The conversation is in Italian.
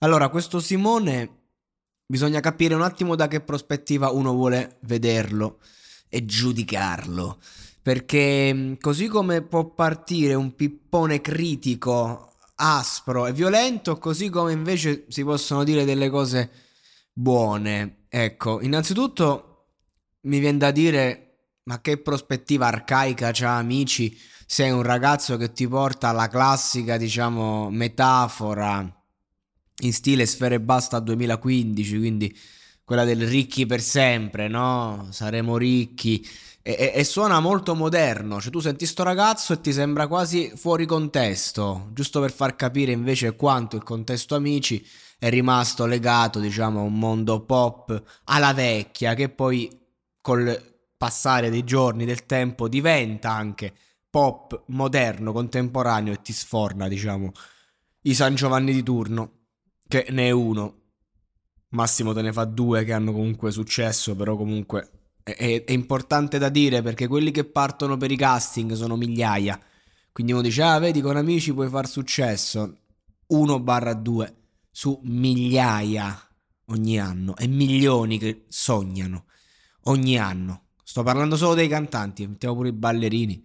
Allora, questo Simone bisogna capire un attimo da che prospettiva uno vuole vederlo e giudicarlo. Perché così come può partire un pippone critico, aspro e violento, così come invece si possono dire delle cose buone. Ecco, innanzitutto mi viene da dire, ma che prospettiva arcaica c'ha amici? Sei un ragazzo che ti porta alla classica, diciamo, metafora in stile Sfere Basta 2015, quindi quella del ricchi per sempre, no? Saremo ricchi. E, e, e, suona molto moderno, cioè tu senti sto ragazzo e ti sembra quasi fuori contesto, giusto per far capire invece quanto il contesto amici è rimasto legato, diciamo, a un mondo pop alla vecchia, che poi col passare dei giorni, del tempo, diventa anche pop moderno, contemporaneo e ti sforna, diciamo, i San Giovanni di turno che ne è uno. Massimo te ne fa due che hanno comunque successo, però comunque è, è, importante da dire perché quelli che partono per i casting sono migliaia. Quindi uno dice, ah, vedi, con amici puoi far successo. 1 barra 2 su migliaia ogni anno e milioni che sognano ogni anno. Sto parlando solo dei cantanti, mettiamo pure i ballerini.